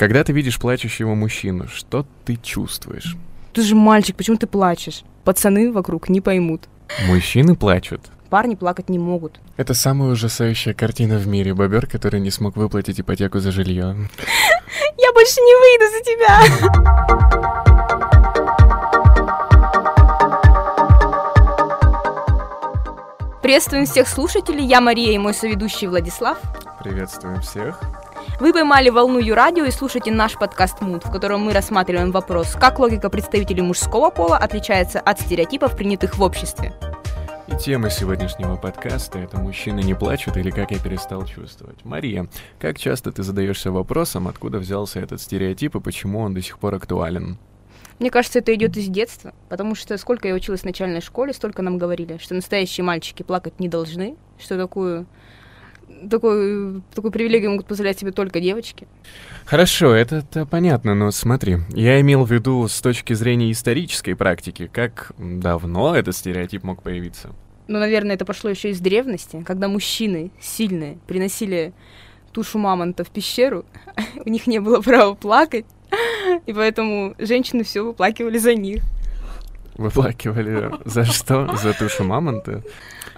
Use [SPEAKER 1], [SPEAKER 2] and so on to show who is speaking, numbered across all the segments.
[SPEAKER 1] Когда ты видишь плачущего мужчину, что ты чувствуешь?
[SPEAKER 2] Ты же мальчик, почему ты плачешь? Пацаны вокруг не поймут.
[SPEAKER 1] Мужчины плачут.
[SPEAKER 2] Парни плакать не могут.
[SPEAKER 1] Это самая ужасающая картина в мире. Бобер, который не смог выплатить ипотеку за жилье.
[SPEAKER 2] Я больше не выйду за тебя. Приветствуем всех слушателей. Я Мария и мой соведущий Владислав.
[SPEAKER 1] Приветствуем всех.
[SPEAKER 2] Вы поймали волну Юрадио и слушаете наш подкаст «Муд», в котором мы рассматриваем вопрос, как логика представителей мужского пола отличается от стереотипов, принятых в обществе.
[SPEAKER 1] И тема сегодняшнего подкаста — это «Мужчины не плачут» или «Как я перестал чувствовать». Мария, как часто ты задаешься вопросом, откуда взялся этот стереотип и почему он до сих пор актуален?
[SPEAKER 2] Мне кажется, это идет из детства, потому что сколько я училась в начальной школе, столько нам говорили, что настоящие мальчики плакать не должны, что такую такой, такую привилегию могут позволять себе только девочки.
[SPEAKER 1] Хорошо, это, это понятно, но смотри, я имел в виду с точки зрения исторической практики, как давно этот стереотип мог появиться?
[SPEAKER 2] Ну, наверное, это пошло еще из древности, когда мужчины сильные приносили тушу мамонта в пещеру, у них не было права плакать, и поэтому женщины все выплакивали за них.
[SPEAKER 1] Выплакивали за что? За тушу мамонта?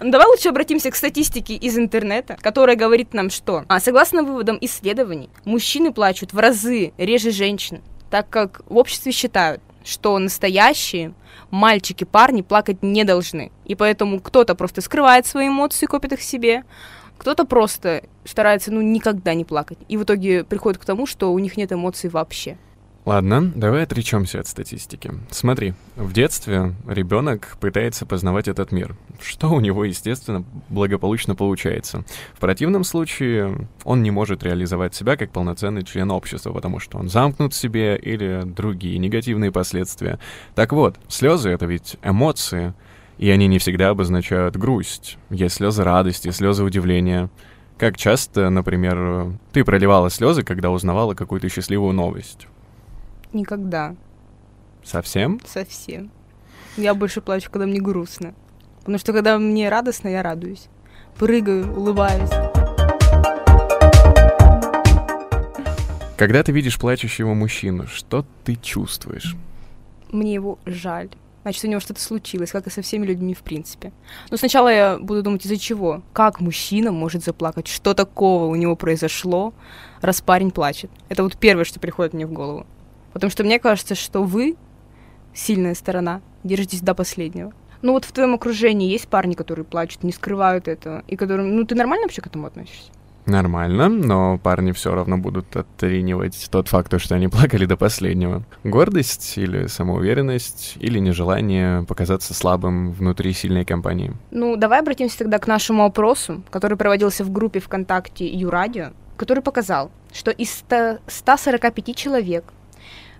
[SPEAKER 2] Давай лучше обратимся к статистике из интернета, которая говорит нам, что, а, согласно выводам исследований, мужчины плачут в разы реже женщин, так как в обществе считают, что настоящие мальчики, парни плакать не должны. И поэтому кто-то просто скрывает свои эмоции, копит их себе, кто-то просто старается, ну, никогда не плакать. И в итоге приходит к тому, что у них нет эмоций вообще.
[SPEAKER 1] Ладно, давай отречемся от статистики. Смотри, в детстве ребенок пытается познавать этот мир, что у него, естественно, благополучно получается. В противном случае он не может реализовать себя как полноценный член общества, потому что он замкнут в себе или другие негативные последствия. Так вот, слезы — это ведь эмоции, и они не всегда обозначают грусть. Есть слезы радости, слезы удивления. Как часто, например, ты проливала слезы, когда узнавала какую-то счастливую новость?
[SPEAKER 2] Никогда.
[SPEAKER 1] Совсем?
[SPEAKER 2] Совсем. Я больше плачу, когда мне грустно. Потому что когда мне радостно, я радуюсь. Прыгаю, улыбаюсь.
[SPEAKER 1] Когда ты видишь плачущего мужчину, что ты чувствуешь?
[SPEAKER 2] Мне его жаль. Значит, у него что-то случилось, как и со всеми людьми в принципе. Но сначала я буду думать, из-за чего? Как мужчина может заплакать? Что такого у него произошло, раз парень плачет? Это вот первое, что приходит мне в голову. Потому что мне кажется, что вы, сильная сторона, держитесь до последнего. Ну вот в твоем окружении есть парни, которые плачут, не скрывают этого, и которым, ну ты нормально вообще к этому относишься?
[SPEAKER 1] Нормально, но парни все равно будут отринивать тот факт, что они плакали до последнего. Гордость или самоуверенность, или нежелание показаться слабым внутри сильной компании.
[SPEAKER 2] Ну, давай обратимся тогда к нашему опросу, который проводился в группе ВКонтакте Юрадио, который показал, что из 100, 145 человек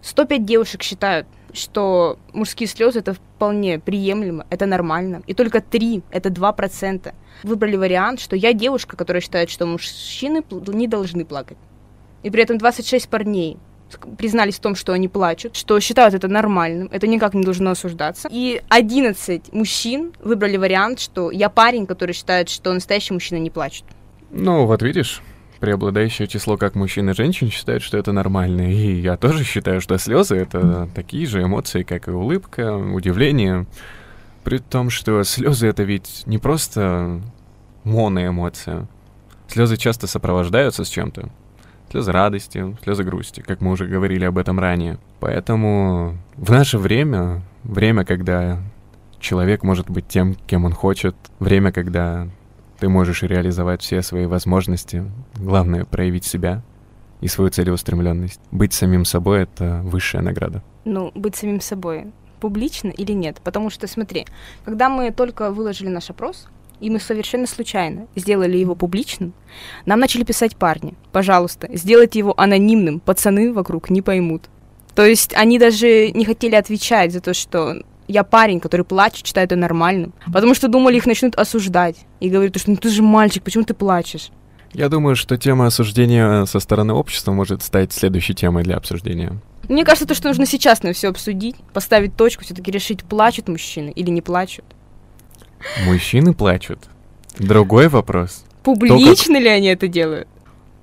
[SPEAKER 2] 105 девушек считают, что мужские слезы это вполне приемлемо, это нормально. И только 3, это 2%, выбрали вариант, что я девушка, которая считает, что мужчины не должны плакать. И при этом 26 парней признались в том, что они плачут, что считают это нормальным, это никак не должно осуждаться. И 11 мужчин выбрали вариант, что я парень, который считает, что настоящие мужчины не плачут.
[SPEAKER 1] Ну, вот видишь, преобладающее число как мужчин и женщин считают, что это нормально. И я тоже считаю, что слезы — это такие же эмоции, как и улыбка, удивление. При том, что слезы — это ведь не просто моноэмоция. Слезы часто сопровождаются с чем-то. Слезы радости, слезы грусти, как мы уже говорили об этом ранее. Поэтому в наше время, время, когда человек может быть тем, кем он хочет, время, когда ты можешь реализовать все свои возможности. Главное — проявить себя и свою целеустремленность. Быть самим собой — это высшая награда.
[SPEAKER 2] Ну, быть самим собой публично или нет? Потому что, смотри, когда мы только выложили наш опрос, и мы совершенно случайно сделали его публичным, нам начали писать парни, пожалуйста, сделайте его анонимным, пацаны вокруг не поймут. То есть они даже не хотели отвечать за то, что я парень, который плачет, считает это нормальным. Потому что думали, их начнут осуждать. И говорят, что ну ты же мальчик, почему ты плачешь?
[SPEAKER 1] Я думаю, что тема осуждения со стороны общества может стать следующей темой для обсуждения.
[SPEAKER 2] Мне кажется, то, что нужно сейчас на все обсудить, поставить точку, все-таки решить, плачут мужчины или не плачут.
[SPEAKER 1] Мужчины плачут. Другой вопрос.
[SPEAKER 2] Публично То, как... ли они это делают?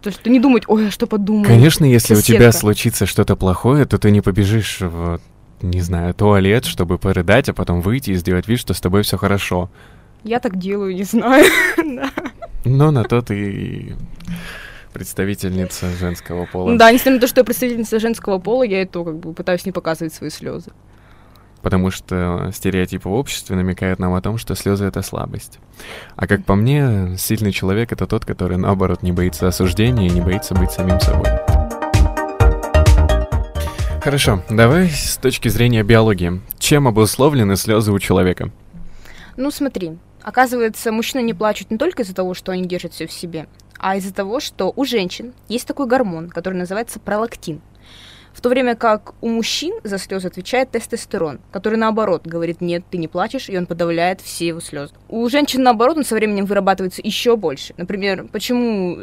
[SPEAKER 2] То, что не думать, ой, а что подумают.
[SPEAKER 1] Конечно, если у тебя
[SPEAKER 2] соседка».
[SPEAKER 1] случится что-то плохое, то ты не побежишь в, не знаю, туалет, чтобы порыдать, а потом выйти и сделать вид, что с тобой все хорошо.
[SPEAKER 2] Я так делаю, не знаю.
[SPEAKER 1] Но на то ты представительница женского пола.
[SPEAKER 2] Да, несмотря на то, что я представительница женского пола, я и то как бы пытаюсь не показывать свои слезы.
[SPEAKER 1] Потому что стереотипы в обществе намекают нам о том, что слезы это слабость. А как по мне, сильный человек это тот, который наоборот не боится осуждения и не боится быть самим собой. Хорошо, давай с точки зрения биологии. Чем обусловлены слезы у человека?
[SPEAKER 2] Ну, смотри, оказывается, мужчины не плачут не только из-за того, что они держат все в себе, а из-за того, что у женщин есть такой гормон, который называется пролактин. В то время как у мужчин за слезы отвечает тестостерон, который наоборот говорит нет, ты не плачешь, и он подавляет все его слезы. У женщин наоборот он со временем вырабатывается еще больше. Например, почему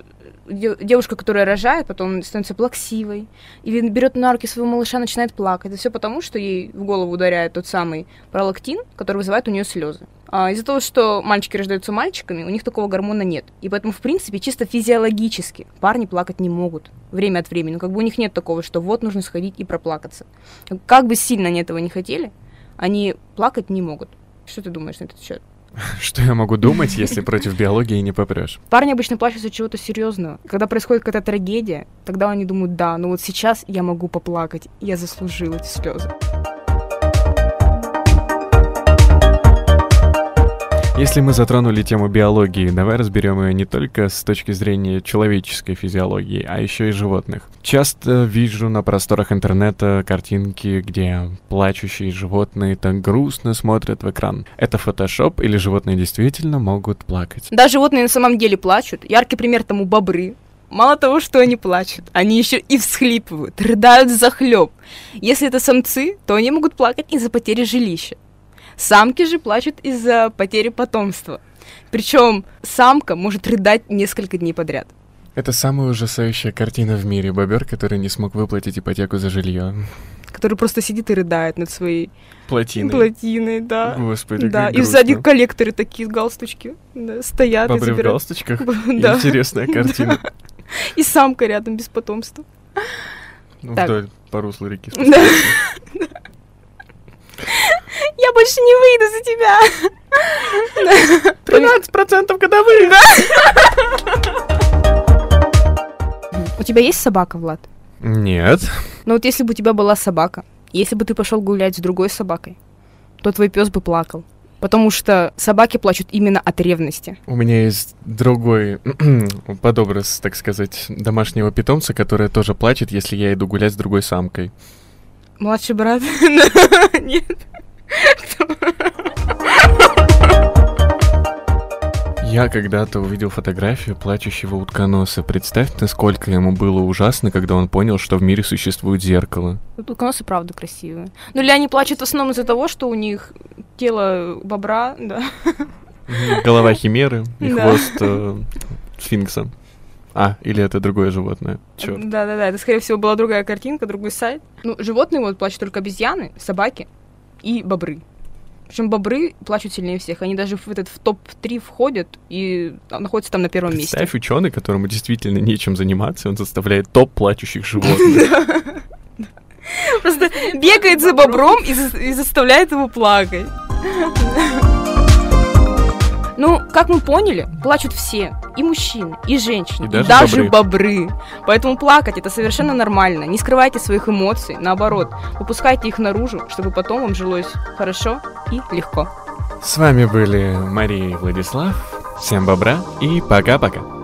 [SPEAKER 2] девушка, которая рожает, потом становится плаксивой, или берет на руки своего малыша, начинает плакать. Это все потому, что ей в голову ударяет тот самый пролактин, который вызывает у нее слезы. А из-за того, что мальчики рождаются мальчиками, у них такого гормона нет. И поэтому, в принципе, чисто физиологически парни плакать не могут время от времени. Ну, как бы у них нет такого, что вот нужно сходить и проплакаться. Как бы сильно они этого не хотели, они плакать не могут. Что ты думаешь на этот счет?
[SPEAKER 1] Что я могу думать, если против биологии не попрешь?
[SPEAKER 2] Парни обычно плачут из-за чего-то серьезного. Когда происходит какая-то трагедия, тогда они думают, да, ну вот сейчас я могу поплакать, я заслужил эти слезы.
[SPEAKER 1] Если мы затронули тему биологии, давай разберем ее не только с точки зрения человеческой физиологии, а еще и животных. Часто вижу на просторах интернета картинки, где плачущие животные так грустно смотрят в экран. Это фотошоп или животные действительно могут плакать?
[SPEAKER 2] Да, животные на самом деле плачут. Яркий пример тому бобры. Мало того, что они плачут, они еще и всхлипывают, рыдают захлеб. Если это самцы, то они могут плакать из-за потери жилища. Самки же плачут из-за потери потомства. Причем самка может рыдать несколько дней подряд.
[SPEAKER 1] Это самая ужасающая картина в мире. Бобер, который не смог выплатить ипотеку за жилье.
[SPEAKER 2] Который просто сидит и рыдает над своей
[SPEAKER 1] Плотины.
[SPEAKER 2] плотиной, да.
[SPEAKER 1] Господи,
[SPEAKER 2] Да, и сзади коллекторы такие галстучки да, стоят и
[SPEAKER 1] Бобры в
[SPEAKER 2] забирают.
[SPEAKER 1] галстучках?
[SPEAKER 2] Да.
[SPEAKER 1] Интересная картина.
[SPEAKER 2] И самка рядом без потомства.
[SPEAKER 1] Ну. Вдоль по руслу реки.
[SPEAKER 2] Да. Я больше не выйду за тебя.
[SPEAKER 1] 13% годовых!
[SPEAKER 2] У тебя есть собака, Влад?
[SPEAKER 1] Нет.
[SPEAKER 2] Ну вот если бы у тебя была собака, если бы ты пошел гулять с другой собакой, то твой пес бы плакал. Потому что собаки плачут именно от ревности.
[SPEAKER 1] У меня есть другой подобраз, так сказать, домашнего питомца, который тоже плачет, если я иду гулять с другой самкой.
[SPEAKER 2] Младший брат? Нет.
[SPEAKER 1] Я когда-то увидел фотографию плачущего утконоса. Представь, насколько ему было ужасно, когда он понял, что в мире существует зеркало.
[SPEAKER 2] Утконосы правда красивые. Ну или они плачут в основном из-за того, что у них тело бобра, да.
[SPEAKER 1] Голова химеры и
[SPEAKER 2] Да.
[SPEAKER 1] хвост э, сфинкса. А, или это другое животное. Черт.
[SPEAKER 2] Да-да-да, это, скорее всего, была другая картинка, другой сайт. Ну, животные вот плачут только обезьяны, собаки и бобры. Причем бобры плачут сильнее всех. Они даже в этот в топ-3 входят и находятся там на первом месте.
[SPEAKER 1] Представь ученый, которому действительно нечем заниматься, он составляет топ плачущих животных.
[SPEAKER 2] Просто бегает за бобром и заставляет его плакать. Ну, как мы поняли, плачут все. И мужчины, и женщины,
[SPEAKER 1] И
[SPEAKER 2] и
[SPEAKER 1] даже
[SPEAKER 2] даже, бобры. Поэтому плакать это совершенно нормально. Не скрывайте своих эмоций, наоборот, выпускайте их наружу, чтобы потом вам жилось хорошо и легко.
[SPEAKER 1] С вами были Мария и Владислав. Всем бобра и пока-пока.